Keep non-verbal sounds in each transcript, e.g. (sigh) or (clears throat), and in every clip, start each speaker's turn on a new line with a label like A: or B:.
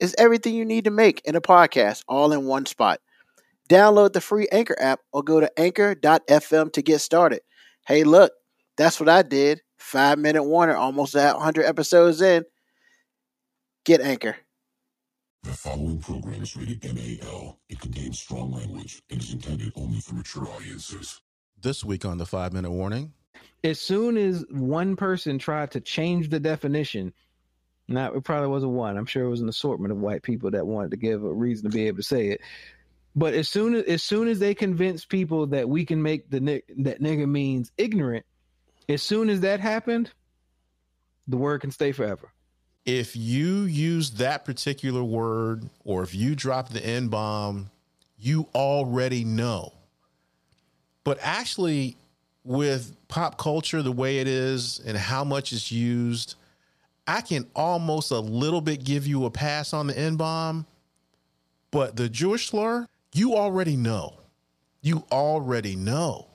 A: It's everything you need to make in a podcast all in one spot. Download the free Anchor app or go to anchor.fm to get started. Hey, look, that's what I did. Five minute warner, almost at 100 episodes in. Get Anchor.
B: The following program is rated MAL. It contains strong language and is intended only for mature audiences.
C: This week on the five minute warning,
D: as soon as one person tried to change the definition, not it probably wasn't one. I'm sure it was an assortment of white people that wanted to give a reason to be able to say it. But as soon as as soon as they convince people that we can make the that nigga means ignorant, as soon as that happened, the word can stay forever.
C: if you use that particular word or if you drop the N bomb, you already know. But actually, with pop culture the way it is and how much it's used, I can almost a little bit give you a pass on the N bomb. But the Jewish slur, you already know. You already know.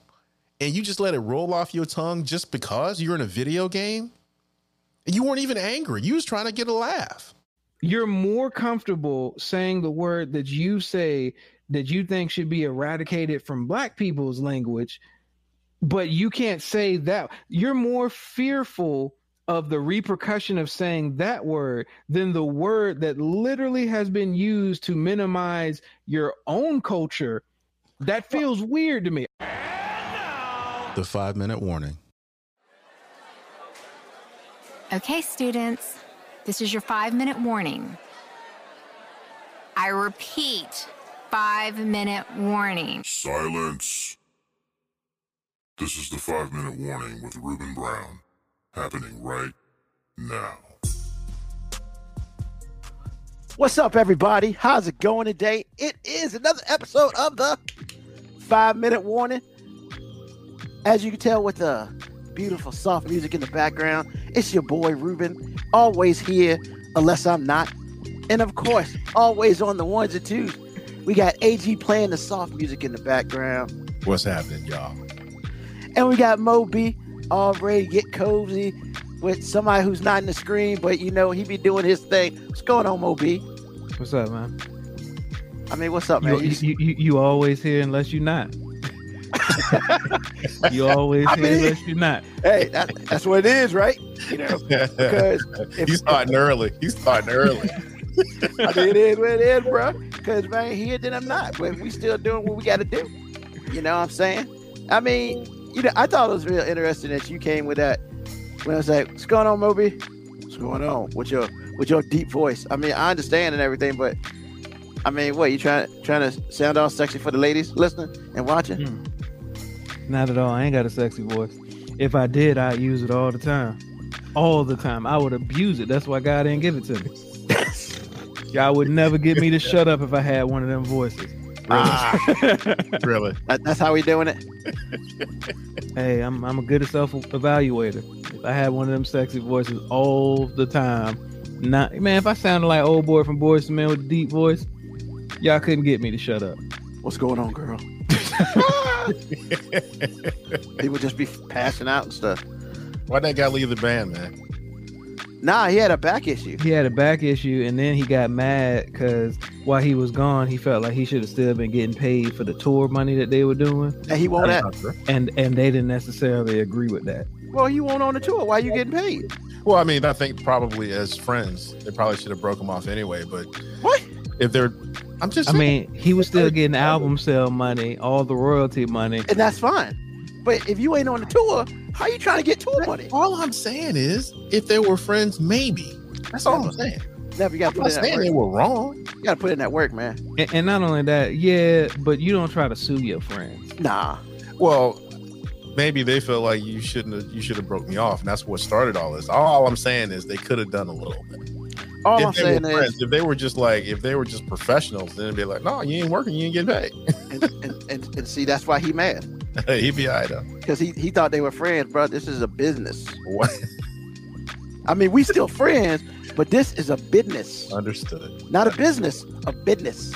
C: And you just let it roll off your tongue just because you're in a video game? And you weren't even angry. You was trying to get a laugh.
D: You're more comfortable saying the word that you say that you think should be eradicated from black people's language, but you can't say that. You're more fearful of the repercussion of saying that word than the word that literally has been used to minimize your own culture. That feels weird to me.
C: The five minute warning.
E: Okay, students, this is your five minute warning. I repeat, five minute warning.
B: Silence. This is the five minute warning with Ruben Brown. Happening right now.
A: What's up, everybody? How's it going today? It is another episode of the Five Minute Warning. As you can tell with the beautiful soft music in the background, it's your boy Ruben, always here, unless I'm not. And of course, always on the ones and twos. We got AG playing the soft music in the background.
C: What's happening, y'all?
A: And we got Moby all ready to get cozy with somebody who's not in the screen, but you know, he be doing his thing. What's going on, Moby?
D: What's up, man?
A: I mean, what's up, man?
D: You, you, you, you always here unless you're not. (laughs) you always
A: I
D: here
A: mean-
D: unless you're not.
A: hey, that, that's what it is, right? You know, because (laughs) if,
C: He's starting early. He's starting early. (laughs)
A: I mean, it is what it is, bro. Because man, here then I'm not, but we still doing what we got to do. You know what I'm saying? I mean, you know, I thought it was real interesting that you came with that when I was like, "What's going on, Moby? What's going on with your with your deep voice?" I mean, I understand and everything, but I mean, what you trying trying to sound all sexy for the ladies listening and watching? Hmm.
D: Not at all. I ain't got a sexy voice. If I did, I'd use it all the time. All the time. I would abuse it. That's why God didn't give it to me. (laughs) Y'all would never get me to shut up if I had one of them voices.
C: Ah, (laughs) really?
A: That, that's how we doing it. (laughs)
D: Hey, I'm I'm a good self evaluator. If I had one of them sexy voices all the time, not man, if I sounded like old boy from Boyz II Men with a deep voice, y'all couldn't get me to shut up.
A: What's going on, girl? (laughs) People just be passing out and stuff.
C: Why'd that guy leave the band, man?
A: Nah, he had a back issue.
D: He had a back issue, and then he got mad because while he was gone, he felt like he should have still been getting paid for the tour money that they were doing,
A: And he won't.
C: That's
A: Have,
C: not true.
D: and and they didn't necessarily agree with that.
A: well, you won't on the tour. Why are you getting paid?
C: Well, I mean, I think probably as friends, they probably should have broke him off anyway. But
A: What?
C: if they're, I'm just
D: I
C: saying,
D: mean, he was still getting album sale money, all the royalty money.
A: And that's fine. But if you ain't on the tour, how are you trying to get tour money?
C: all I'm saying is, if they were friends, maybe. That's all I'm saying.
A: Never got to
C: I'm
A: put in that
C: saying
A: work.
C: they were wrong.
A: You got to put in that work, man.
D: And, and not only that, yeah, but you don't try to sue your friends.
A: Nah.
C: Well, maybe they feel like you shouldn't have, you should have broke me off, and that's what started all this. All I'm saying is they could have done a little bit.
A: All
C: if
A: I'm
C: they
A: saying
C: were
A: is,
C: friends, if they were just like if they were just professionals, then it'd be like, no, you ain't working, you ain't getting paid. (laughs)
A: and, and, and, and see, that's why he mad (laughs)
C: He'd be all right though.
A: because he, he thought they were friends, bro. This is a business.
C: What? (laughs)
A: I mean, we still friends, but this is a business,
C: Understood.
A: not a business, a business,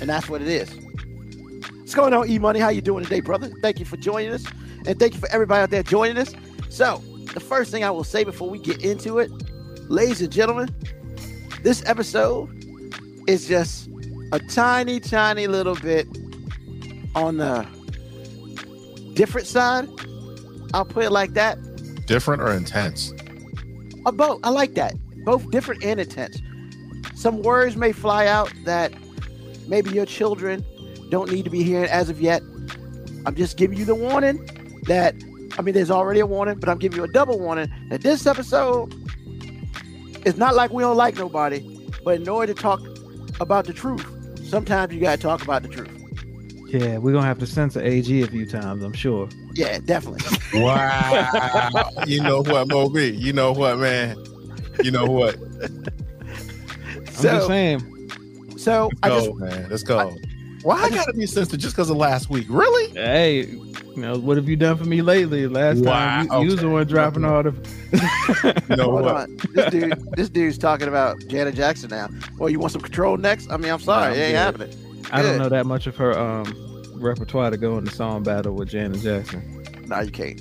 A: and that's what it is. What's going on, E Money? How you doing today, brother? Thank you for joining us, and thank you for everybody out there joining us. So, the first thing I will say before we get into it, ladies and gentlemen, this episode is just a tiny, tiny little bit on the different side. I'll put it like that.
C: Different or intense?
A: Uh, both. I like that. Both different and intense. Some words may fly out that maybe your children don't need to be hearing as of yet. I'm just giving you the warning that, I mean, there's already a warning, but I'm giving you a double warning that this episode is not like we don't like nobody, but in order to talk about the truth, sometimes you got to talk about the truth.
D: Yeah, we're gonna have to censor AG a few times, I'm sure.
A: Yeah, definitely. (laughs)
C: Wow. you know what, Moby? You know what, man? You know what?
D: I'm just
A: so,
D: saying.
A: so I
C: Go,
A: just,
C: man. Let's go. Why I gotta be sensitive just because of last week? Really?
D: Hey, you know, what have you done for me lately? Last time you,
C: Wow,
D: you was the one dropping all the
C: You know (laughs)
A: hold
C: what?
A: on. This dude, this dude's talking about Janet Jackson now. Well, you want some control next? I mean, I'm sorry,
D: I'm
A: it ain't
D: good.
A: happening.
D: I don't know that much of her um repertoire to go in the song battle with Janet Jackson.
A: No, you can't.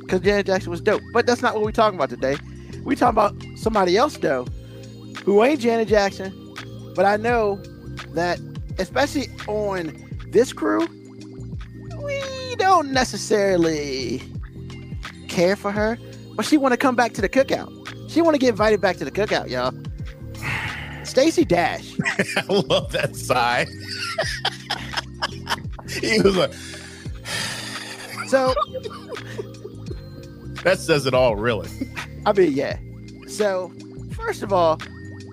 A: Because Janet Jackson was dope. But that's not what we're talking about today. we talking about somebody else, though, who ain't Janet Jackson. But I know that, especially on this crew, we don't necessarily care for her. But she want to come back to the cookout. She want to get invited back to the cookout, y'all. Stacey Dash. (laughs)
C: I love that sigh. he was like,
A: So,
C: that says it all, really.
A: I mean, yeah. So, first of all,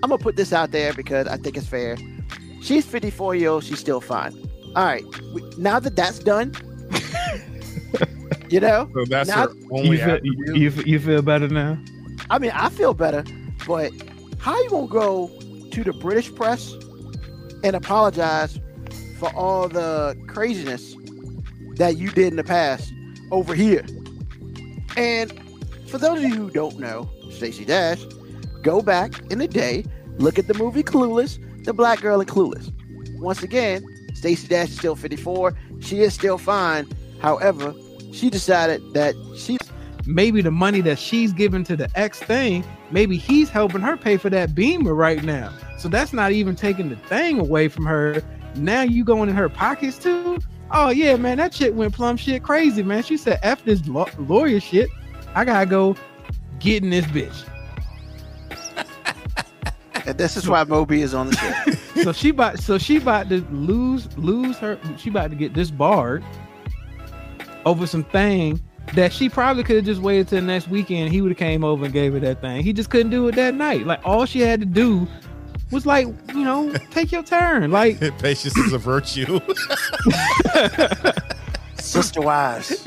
A: I'm gonna put this out there because I think it's fair. She's 54 years old. She's still fine. All right. We, now that that's done, you know, (laughs)
C: So that's
A: Now-
C: her only
D: You feel, you, you, you feel better now?
A: I mean, I feel better. But how you gonna go to the British press and apologize for all the craziness that you did in the past over here? And for those of you who don't know, Stacey Dash, go back in the day, look at the movie Clueless, the black girl in Clueless. Once again, Stacey Dash is still 54. She is still fine. However, she decided that she
D: Maybe the money that she's giving to the ex thing, maybe he's helping her pay for that beamer right now. So that's not even taking the thing away from her. Now you going in her pockets too? Oh yeah, man, that shit went plumb shit crazy, man. She said, "F this law- lawyer shit. I gotta go get in this bitch."
A: and this is why Moby is on the show. (laughs)
D: so she about so she about to lose lose her she about to get disbarred over some thing that she probably could have just waited till next weekend he would have came over and gave her that thing. He just couldn't do it that night. Like all she had to do was like you know (laughs) take your turn. Like (laughs)
C: Patience is a virtue. (laughs)
A: Sister wives.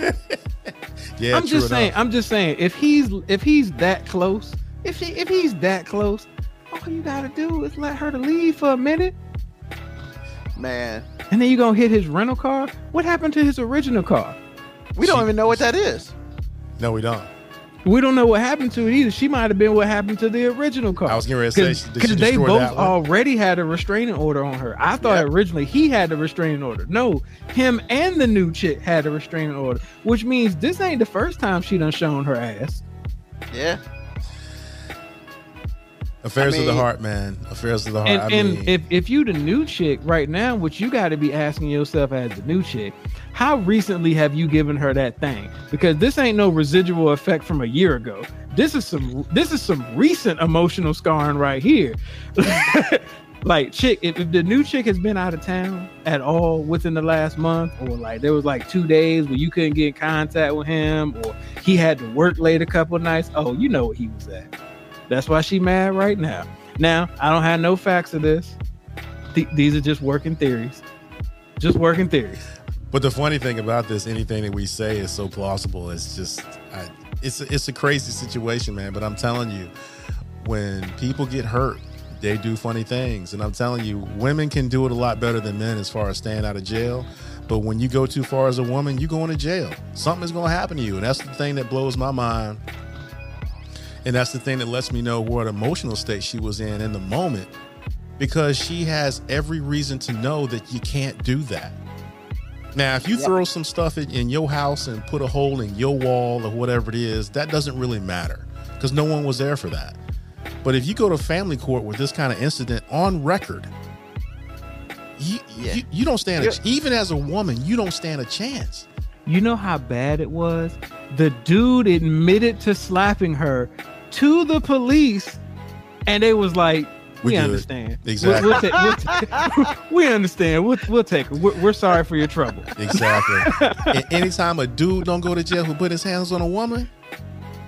C: yeah,
D: i'm
C: true
D: just saying
C: enough.
D: i'm just saying if he's if he's that close if she if he's that close all you gotta do is let her to leave for a minute.
A: Man,
D: and then you gonna hit his rental car? What happened to his original car
A: we don't
C: She-
A: even know what that is.
C: No, we don't.
D: We don't know what happened to it either. She might have been what happened to the original car.
C: I was getting ready to say,
D: because they both
C: that
D: already had a restraining order on her. I thought
C: Yep.
D: originally he had the restraining order. No, him and the new chick had a restraining order, which means this ain't the first time she done shown her ass.
A: Yeah.
C: Affairs
A: I
C: of the heart, man. Affairs of the heart.
D: And,
C: I
D: and if, if you the new chick right now, what you got to be asking yourself as the new chick, how recently have you given her that thing? Because this ain't no residual effect from a year ago. This is some this is some recent emotional scarring right here. (laughs) like chick, if, if the new chick has been out of town at all within the last month, or like there was like two days where you couldn't get in contact with him, or he had to work late a couple nights, oh, you know what he was at. That's why she mad right now. Now, I don't have no facts of this. Th- these are just working theories. Just working theories.
C: But the funny thing about this, anything that we say is so plausible. It's just, I, it's a, it's a crazy situation, man. But I'm telling you, when people get hurt, they do funny things. And I'm telling you, women can do it a lot better than men as far as staying out of jail. But when you go too far as a woman, you go into jail. Something is going to happen to you. And that's the thing that blows my mind. And that's the thing that lets me know what emotional state she was in in the moment because she has every reason to know that you can't do that. Now, if you
A: Yep.
C: throw some stuff in, in your house and put a hole in your wall or whatever it is, that doesn't really matter because no one was there for that. But if you go to family court with this kind of incident on record, you,
A: Yeah.
C: you, you don't stand a,
A: Yeah.
C: even as a woman, you don't stand a chance.
D: You know how bad it was? The dude admitted to slapping her to the police, and they was like,
C: We
D: "We, understand.
C: Exactly.
D: We'll, we'll ta- we'll ta- (laughs) we understand. We'll, we'll take it. We're, we're sorry for your trouble."
C: Exactly. (laughs) and anytime a dude don't go to jail who put his hands on a woman,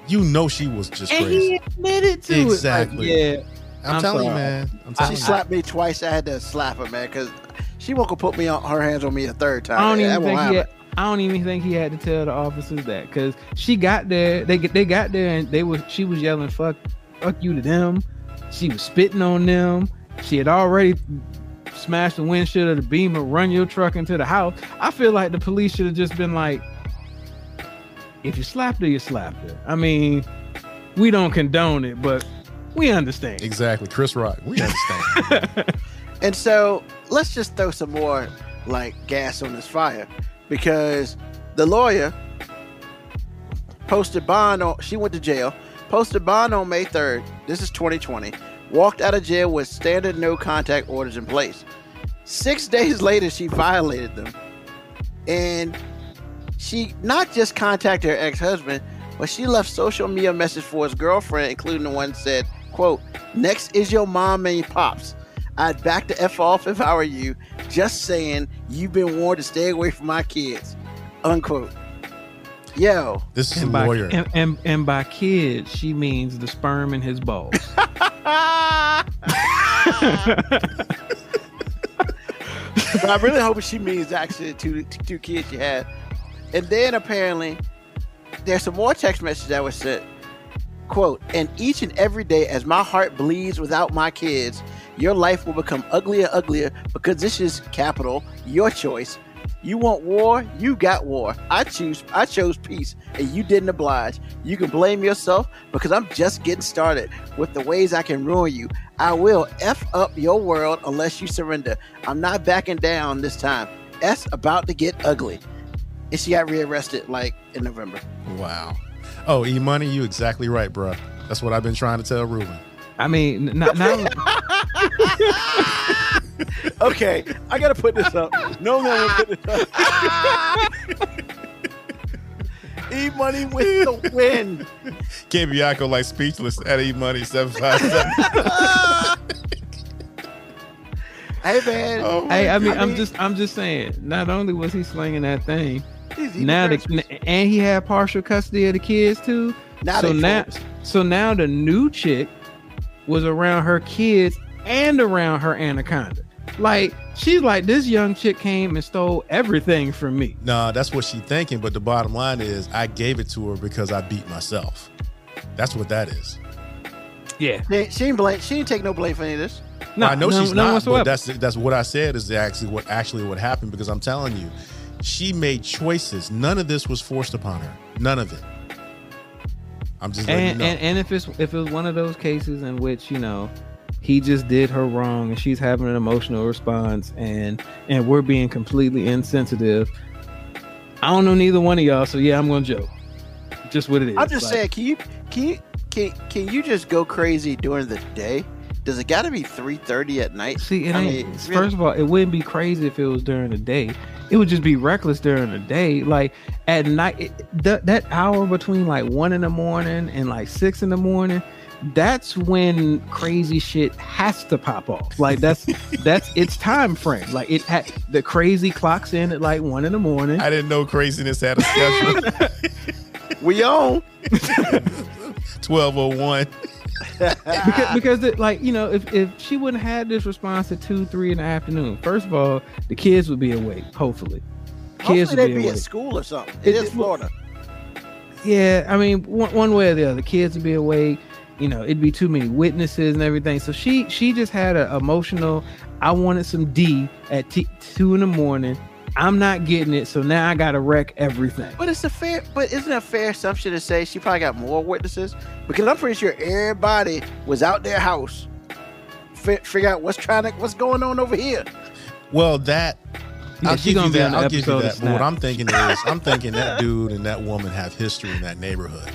C: you know she was just
D: And
C: crazy.
D: he admitted to
C: Exactly.
D: it. Like, yeah,
C: I'm,
D: I'm
C: telling you, man. I'm
A: She
C: telling you.
A: slapped me twice. I had to slap her, man, because she won't go put me on her hands on me a third time.
D: I don't
A: That
D: even think he had, I don't even think he had to tell the officers that because she got there. They they got there and they was she was yelling "fuck fuck you" to them. She was spitting on them. She had already smashed the windshield of the Beamer, run your truck into the house. I feel like the police should have just been like, "If you slapped her, you slapped her." I mean, we don't condone it, but we understand.
C: Exactly. Chris Rock. We understand. (laughs)
A: And so let's just throw some more like gas on this fire because the lawyer posted bond on she went to jail, posted bond on May 3rd. This is 2020. Walked out of jail with standard no contact orders in place. Six days later, she violated them. And she not just contacted her ex-husband, but she left social media message for his girlfriend, including the one said, quote, next is your mom and your pops. I'd back the F off if I were you. Just saying, you've been warned to stay away from my kids. Unquote. Yo.
C: This is a
D: by,
C: lawyer.
D: and, and, and by kids, she means the sperm in his balls. (laughs)
A: but I really hope she means actually the two, two kids you had. And then apparently, there's some more text messages that was sent. Quote, and each and every day as my heart bleeds without my kids, your life will become uglier, uglier because this is capital, your choice. You want war, you got war. I choose I chose peace and you didn't oblige. You can blame yourself because I'm just getting started with the ways I can ruin you. I will F up your world unless you surrender. I'm not backing down this time. S about to get ugly. And she got rearrested like in November.
C: wow. Oh, E Money, you exactly right, bro. That's what I've been trying to tell Ruben.
D: I mean, n- not, not (laughs)
A: Okay, I gotta put this up. No no, will put this up. (laughs) E money with the win.
C: Ken Bianco like speechless at E Money 757. (laughs)
A: Hey man.
C: oh,
D: Hey, I mean,
A: I
D: I'm just, I'm just saying. Not only was he slinging that thing, now the, and he had partial custody of the kids too.
A: Now
D: so
A: they
D: now,
A: focus.
D: so now the new chick was around her kids and around her anaconda. Like she's like, this young chick came and stole everything from me.
C: Nah, that's what she's thinking. But the bottom line is, I gave it to her because I beat myself. That's what that is.
D: Yeah,
A: She, she ain't blame. She didn't take no blame for any of this.
D: no,
C: I know
D: no,
C: she's
D: no
C: not,
D: whatsoever.
C: but that's that's what I said is actually what actually what happened because I'm telling you, she made choices. None of this was forced upon her. None of it. I'm just
D: and,
C: you know.
D: and and if it's if it's one of those cases in which you know he just did her wrong and she's having an emotional response and and we're being completely insensitive i don't know neither one of y'all so yeah i'm gonna joke just what it is
A: I'm just
D: Like,
A: saying. Can you can you can, can you just go crazy during the day? Does it got to be three thirty at night?
D: see it
A: I
D: ain't
A: mean,
D: first of all it wouldn't be crazy if it was during the day it would just be reckless during the day like at night it, that, that hour between like one in the morning and like six in the morning that's when crazy shit has to pop off like that's (laughs) that's its time frame like it had the crazy clocks in at like one in the morning
C: I didn't know craziness had a schedule. (laughs)
A: We own. (laughs)
C: 1201. (laughs)
D: because, because it, like you know if, if she wouldn't have had this response at two three in the afternoon first of all the kids would be awake hopefully kids
A: Hopefully
D: would
A: they'd
D: be
A: be at school or something. It
D: It-
A: is Florida.
D: Yeah, I mean, one, one way or the other, kids would be awake. you know it'd be too many witnesses and everything. So she she just had an emotional. I wanted some D at t- two in the morning. I'm not getting it, so now I gotta wreck everything.
A: But it's a fair, but isn't it a fair assumption to say she probably got more witnesses? Because I'm pretty sure everybody was out their house, fi- figure out what's trying to, what's going on over here.
C: Well, that
D: Yeah,
C: I'll give
D: gonna
C: you
D: be
C: that. I'll give you that. But what I'm thinking is, I'm thinking that dude and that woman have history in that neighborhood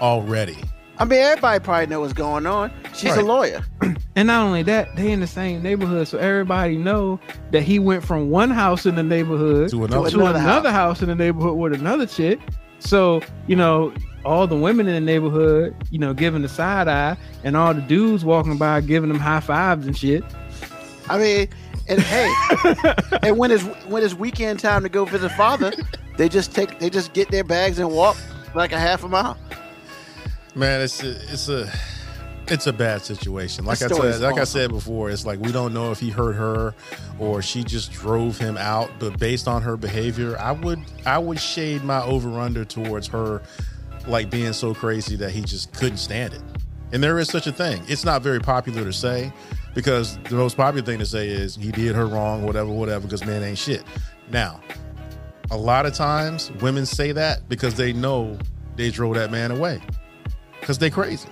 C: already.
A: I mean, everybody probably know what's going on. She's a lawyer. (clears throat)
D: And not only that, they in the same neighborhood, so everybody know that he went from one house in the neighborhood
C: To
D: to
C: another.
D: another,
A: another
D: house. in the neighborhood with another chick. So you know, all the women in the neighborhood, you know, giving the side eye, and all the dudes walking by giving them high fives and shit.
A: I mean, and hey, (laughs) and when it's when it's weekend time to go visit father, they just take they just get their bags and walk like a half a mile.
C: Man, it's a, it's a it's a bad situation. Like I said, like I said before, it's like we don't know if he hurt her or she just drove him out. But based on her behavior, I would I would shade my over under towards her, like being so crazy that he just couldn't stand it. And there is such a thing. It's not very popular to say because the most popular thing to say is he did her wrong, whatever, whatever, because man ain't shit. Now, a lot of times women say that because they know they drove that man away because they crazy.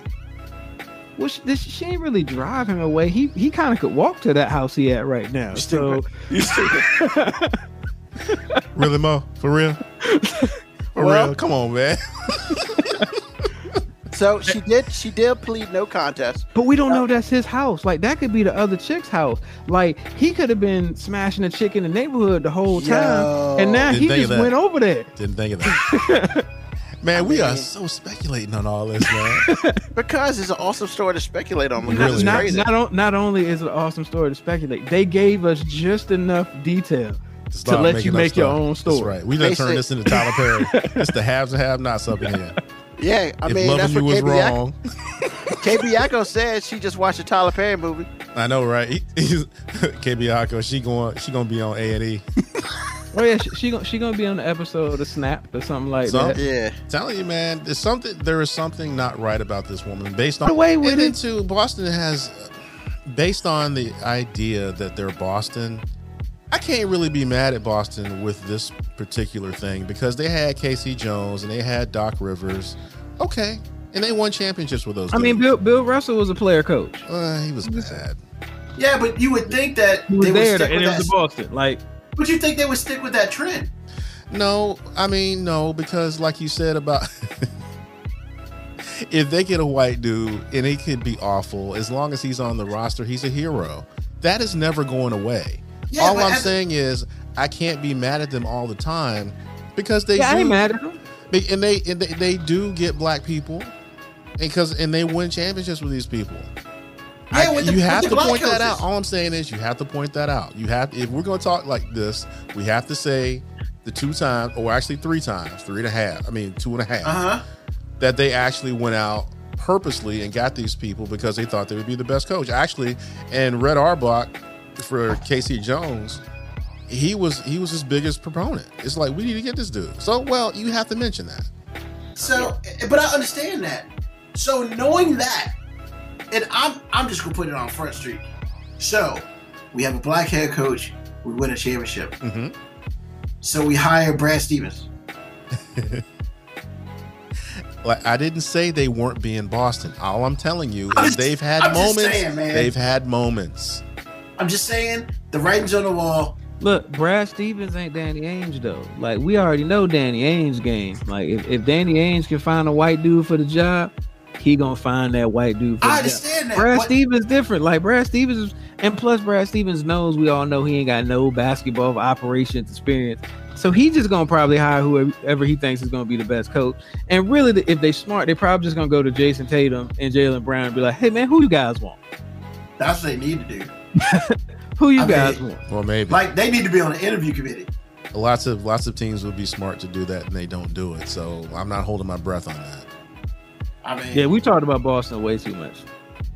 D: Well, she, this, she ain't really drive him away. He he kind of could walk to that house he at right now. So.
A: You stupid. (laughs)
C: Really, Mo? For real? For
A: Well-
C: real? Come on, man. (laughs)
A: So she did she did plead no contest.
D: But we don't uh, know that's his house. Like that could be the other chick's house. Like he could have been smashing a chick in the neighborhood the whole time,
A: Yo.
D: and now
C: Didn't
D: he just
C: that.
D: went over there.
C: Didn't think of that. (laughs) Man, we are so speculating on all this, man. (laughs)
A: Because it's an awesome story to speculate on. Because
C: Really
D: not,
A: crazy.
D: not, not only is it an awesome story to speculate, they gave us just enough detail
C: Stop
D: let you
C: up
D: make your
C: stuff.
D: own
C: That's
D: story.
C: right. We done
A: They
C: turned
A: say-
C: this into Tyler Perry. (laughs) it's the haves and have-nots up in here.
A: yeah, I
C: if
A: mean
C: loving
A: that's
C: you
A: what
C: was
A: KB, Yak-
C: wrong,
A: KB Yako said. She just watched a Tyler Perry movie.
C: I know, right? He, (laughs) KB Ako, she going, she gonna be on A and E.
D: Oh yeah, she, she gonna she gonna be on the episode of Snap or something like
C: Some-
D: that.
A: Yeah,
C: Telling you, man, there's something. There is something not right about this woman. Based on
D: Get away with
C: and then
D: it.
C: too, Boston has, based on the idea that they're Boston. I can't really be mad at Boston with this particular thing because they had K.C. Jones and they had Doc Rivers. Okay, and they won championships with those.
D: I mean. Bill Bill Russell was a player coach.
C: Uh, he was bad.
F: Yeah, but you would think that
D: He was
F: they would
D: there,
F: stick
D: and
F: with
D: it was
F: that.
D: Boston. Like
F: But you think they would stick with that trend?
C: No, I mean no, because like you said about (laughs) if they get a white dude and he could be awful, as long as he's on the roster, he's a hero. That is never going away.
F: Yeah,
C: all I'm
F: as-
C: saying is I can't be mad at them all the time because they
D: yeah, I
C: do,
D: ain't mad at him.
C: they- and they and they, they do get black people, and because and they win championships with these people.
F: Yeah,
C: I-
F: the-
C: you have to point that out. All I'm saying is you have to point that out. You have if we're going to talk like this, we have to say the two times, or actually three times, three and a half. I mean two and a half,
F: Uh huh.
C: that they actually went out purposely and got these people because they thought they would be the best coach. Actually, and Red Auerbach for K.C. Jones, he was he was his biggest proponent. It's like we need to get this dude. So well, you have to mention that.
F: So, but I understand that. So knowing that, and I'm I'm just gonna put it on Front Street. So we have a black head coach. We win a championship.
C: hmm
F: So we hire Brad Stevens. (laughs)
C: Like I didn't say they weren't being Boston. All I'm telling you
F: I'm
C: is
F: just-
C: they've had
F: I'm just
C: moments.
F: saying, man.
C: They've had moments.
F: I'm just saying the writing's on the wall.
D: Look, Brad Stevens ain't Danny Ainge though. Like we already know Danny Ainge game. Like if, if Danny Ainge can find a white dude for the job, he gonna find that white dude for
F: I understand that.
D: Brad
F: but-
D: Stevens different. Like Brad Stevens, is, and plus Brad Stevens knows we all know he ain't got no basketball operations experience. So he just gonna probably hire whoever he thinks is gonna be the best coach. And really, if they smart, they probably just gonna go to Jayson Tatum and Jaylen Brown and be like, "Hey man, who you guys want?
F: That's what they need to do. (laughs)
D: Who you
F: I
D: guys
F: mean-
D: want?"
C: Well, maybe
F: Like they need to be on the interview committee.
C: lots of lots of teams would be smart to do that, and they don't do it. So I'm not holding my breath on that.
F: I mean,
D: Yeah, we talked about Boston way too much.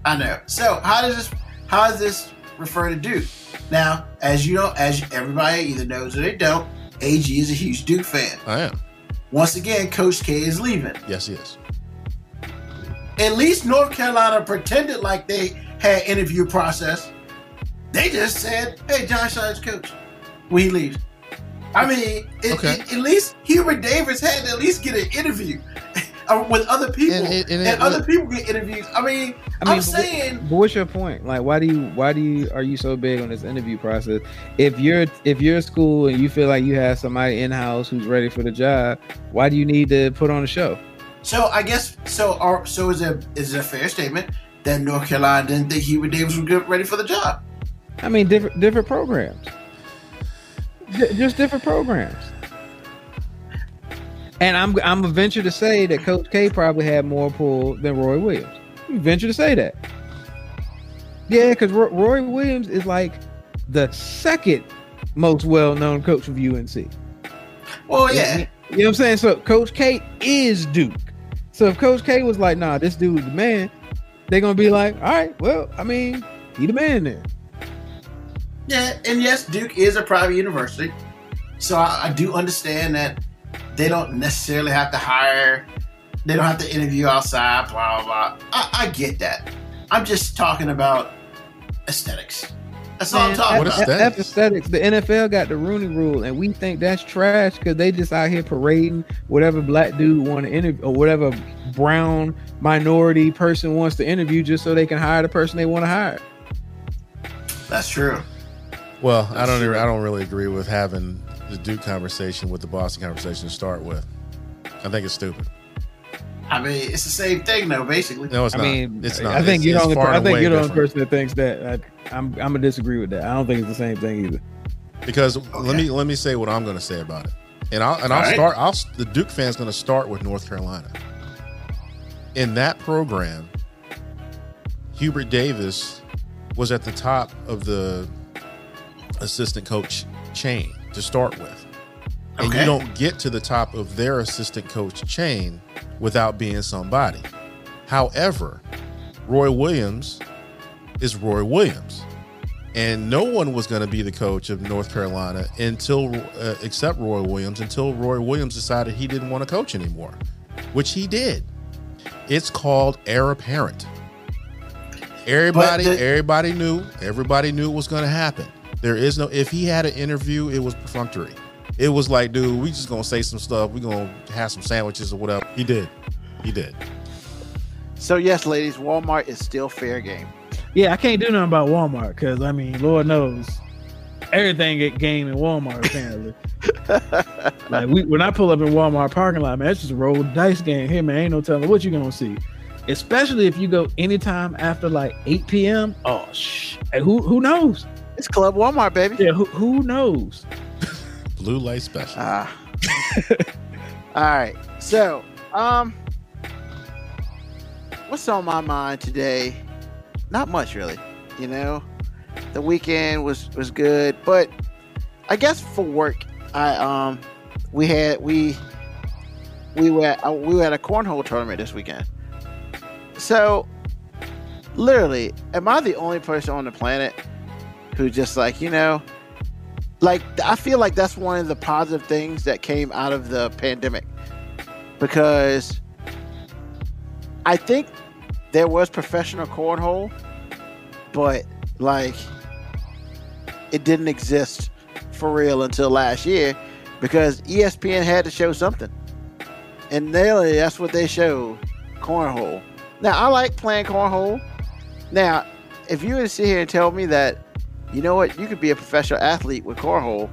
F: I know. So how does this how does this refer to Duke? Now, as you know, as everybody either knows or they don't, AG is a huge Duke fan.
C: I am.
F: Once again, Coach K is leaving.
C: Yes, he is.
F: at least North Carolina pretended like they had interview process. They just said, "Hey, Jon Scheyer's coach when he leaves." I mean, it,
C: Okay.
F: it- at least Hubert Davis had to at least get an interview uh, Uh, with other people,
C: And
F: and,
C: and it-
F: other people get interviews. I mean,
D: I mean,
F: I'm saying,
D: But what's your point? Like, why do you why do you are you so big on this interview process? If you're if you're a school and you feel like you have somebody in house who's ready for the job, why do you need to put on a show?
F: so I guess so. Are, so is it is it a fair statement that North Carolina didn't think Hubert Davis was good, ready for the job?
D: I mean, different different programs, Ju- just different programs. And I'm I'm a venture to say that Coach K probably had more pull than Roy Williams. I'm venture to say that. Yeah, because Roy Williams is like the second most well known coach of UNC.
F: Well, yeah.
D: You know what I'm saying? So Coach K is Duke. So if Coach K was like, nah, this dude's the man, they're gonna be like, all right, well, I mean, he the man then.
F: Yeah, and yes, Duke is a private university, so I, I do understand that they don't necessarily have to hire, they don't have to interview outside, blah blah. blah. I, I get that. I'm just talking about aesthetics. That's all I'm talking
C: What
F: about.
C: is that?
D: F- aesthetics. The NFL got the Rooney Rule, and we think that's trash because they just out here parading whatever black dude want to interview or whatever brown minority person wants to interview just so they can hire the person they want to hire.
F: That's true.
C: Well, I don't.
F: true.
C: I don't really agree with having the Duke conversation with the Boston conversation to start with. I think it's stupid.
F: I mean, it's the same thing, though. Basically,
C: No, it's
D: I
C: not.
D: mean,
C: it's not.
D: I think
C: It's-
D: you're the only. I think you're the only person that thinks that. I, I'm. I'm gonna disagree with that. I don't think it's the same thing either.
C: Because
F: Okay.
C: let me let me say what I'm going to say about it, and I'll and I'll
F: All right.
C: start. I'll the Duke fans going to start with North Carolina. In that program, Hubert Davis was at the top of the assistant coach chain to start with, and you don't get to the top of their assistant coach chain without being somebody. However, Roy Williams is Roy Williams and no one was going to be the coach of North Carolina until, uh, except Roy Williams, until Roy Williams decided he didn't want to coach anymore, which he did. It's called heir apparent. Everybody,
F: the-
C: everybody knew. Everybody knew it was going to happen. There is no. If he had an interview, it was perfunctory. It was like, dude, we just gonna say some stuff. We gonna have some sandwiches or whatever. He did. He did.
A: So yes, ladies, Walmart is still fair game.
G: Yeah, I can't do nothing about Walmart because I mean, Lord knows, everything get game in Walmart apparently. (laughs) like we, when I pull up in Walmart parking lot, man, it's just a roll dice game here, man. Ain't no telling what you gonna see. Especially if you go anytime after like 8 p.m. Oh, shh. hey, who who knows?
A: It's Club Walmart, baby.
G: Yeah, who who knows?
C: Blue light special.
A: Ah. (laughs) All right. So, um, what's on my mind today? Not much, really. You know, the weekend was was good, but I guess for work, I um, we had we we were at, uh, we were at a cornhole tournament this weekend. So, literally, am I the only person on the planet who just like you know? like I feel like that's one of the positive things that came out of the pandemic because I think there was professional cornhole, but like it didn't exist for real until last year because ESPN had to show something, and literally that's what they showed cornhole. Now I like playing cornhole. Now, if you were to sit here and tell me that you know what, you could be a professional athlete with cornhole.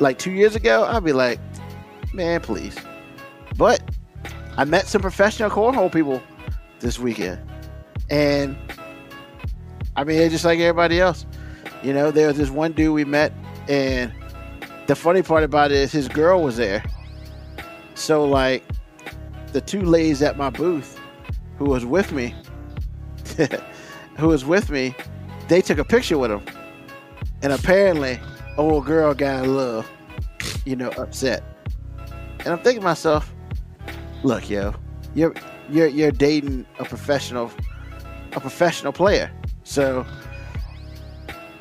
A: Like two years ago, I'd be like, man, please. But I met some professional cornhole people this weekend, and I mean, they're just like everybody else. You know, there was this one dude we met, and the funny part about it is his girl was there. So, like, the two ladies at my booth who was with me, (laughs) who was with me, they took a picture with him, and apparently, old girl got a little, you know, upset. And I'm thinking to myself, look, yo, you're you're you're dating a professional, a professional player. So,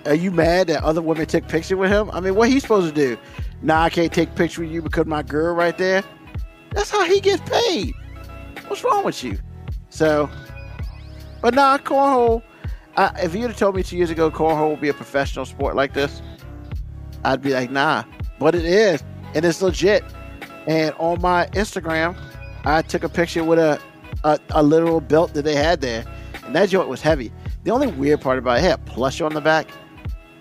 A: are you mad that other women took picture with him? I mean, what he supposed to do? Nah, I can't take picture with you because my girl right there. That's how he gets paid. What's wrong with you? So, but nah, cornhole. I, if you'd have told me two years ago cornhole would be a professional sport like this, I'd be like, nah. But it is, and it's legit. And on my Instagram, I took a picture with a a, a literal belt that they had there, and that joint was heavy. The only weird part about it, it had plush on the back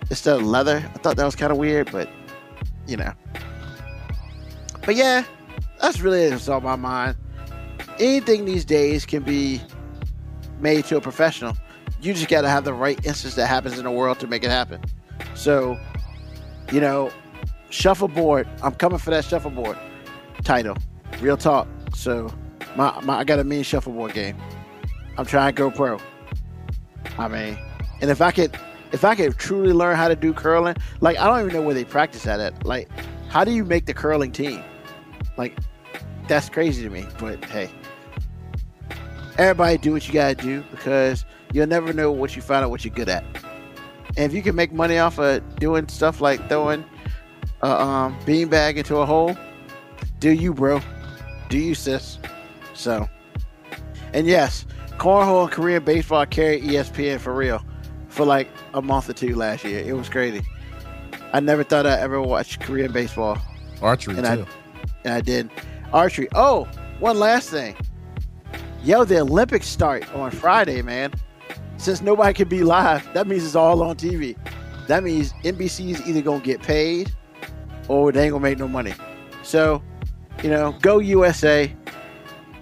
A: instead of leather. I thought that was kind of weird, but you know. But yeah, that's really what's on my mind. Anything these days can be made to a professional. You just got to have the right instance that happens in the world to make it happen. So, you know, shuffleboard. I'm coming for that shuffleboard title. Real talk. So, my, my I got a mean shuffleboard game. I'm trying to go pro. I mean, and if I could, if I could truly learn how to do curling, like I don't even know where they practice at. It like, how do you make the curling team? Like, that's crazy to me. But hey, everybody do what you gotta do because you'll never know what you find out what you're good at. And if you can make money off of doing stuff like throwing a um, beanbag into a hole, do you, bro? Do you, sis? So, and yes, cornhole and Korean baseball carried ESPN for real for like a month or two last year. It was crazy. I never thought I'd ever watch Korean baseball,
C: Archery
A: and
C: too.
A: I and I did. Archery. Oh, one last thing. Yo, the Olympics start on Friday, man. Since nobody can be live, that means it's all on TV. That means NBC is either gonna get paid or they ain't gonna make no money. So, you know, go USA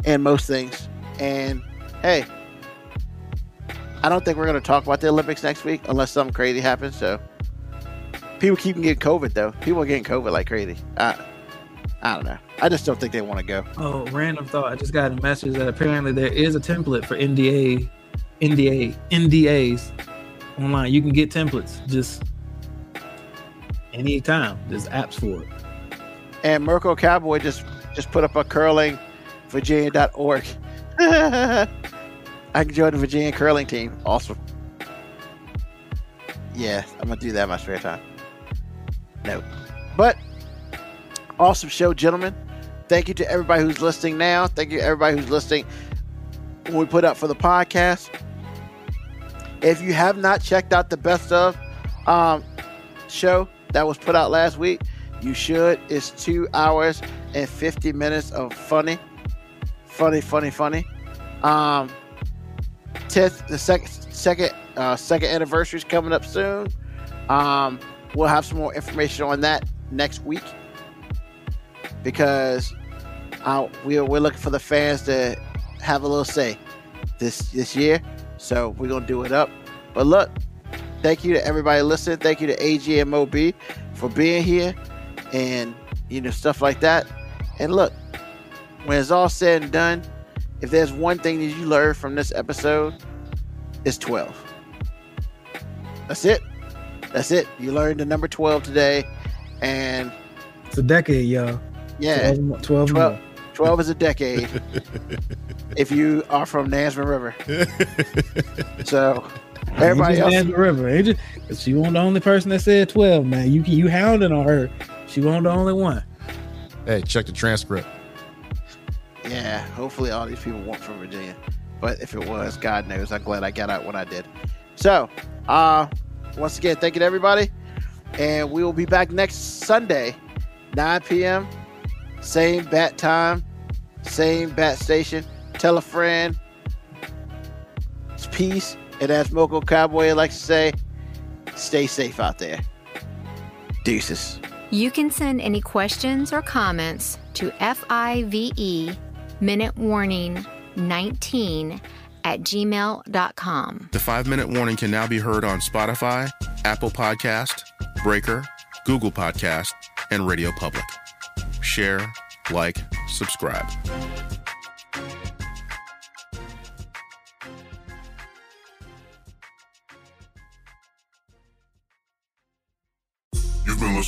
A: and most things. And hey, I don't think we're gonna talk about the Olympics next week unless something crazy happens. So people keep getting COVID though. People are getting COVID like crazy. I, I don't know. I just don't think they want to go.
G: Oh, random thought. I just got a message that apparently there is a template for NDA, NDA, NDAs online. You can get templates just anytime. There's apps for it.
A: And Merkel Cowboy just just put up a curling Virginia.org. (laughs) I can join the Virginia curling team. Awesome. Yeah, I'm gonna do that in my spare time. No. But awesome show, gentlemen. Thank you to everybody who's listening now. Thank you everybody who's listening when we put up for the podcast. If you have not checked out the best of um, show that was put out last week, you should. It's two hours and 50 minutes of funny, funny, funny, funny. Um, 10th, the second, second, uh, second anniversary is coming up soon. Um, we'll have some more information on that next week because uh, we're, we're looking for the fans to have a little say this this year. So we're gonna do it up. But look, thank you to everybody listening. Thank you to AGMOB for being here and you know stuff like that. And look, when it's all said and done, if there's one thing that you learned from this episode, it's 12. That's it. That's it. You learned the number 12 today. And
G: It's a decade, y'all.
A: yeah,
G: 12, 12,
A: 12, 12 is a decade (laughs) if you are from Nasman River. (laughs) So everybody
G: You just
A: else,
G: Nancy River. Ain't you? 'Cause She wasn't the only person that said 12, man. You you hounding on her. She wasn't the only one.
C: hey, check the transcript.
A: yeah, hopefully all these people weren't from Virginia. But if it was, God knows, I'm glad I got out when I did. So, uh, once again, thank you to everybody. And we will be back next Sunday, 9 p.m. Same bat time, same bat station. Tell a friend. It's peace. And as Moco Cowboy likes to say, stay safe out there. Deuces.
E: You can send any questions or comments to FIVE Minute Warning 19 at gmail.com.
H: The five minute warning can now be heard on Spotify, Apple Podcast, Breaker, Google Podcast, and Radio Public. Share, like, subscribe.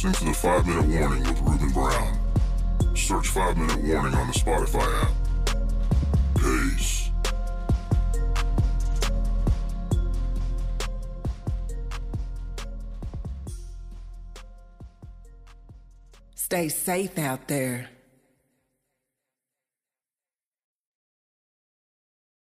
B: Listening to the 5 Minute Warning with Ruben Brown. Search 5 Minute Warning on the Spotify app. Peace.
I: Stay safe out there.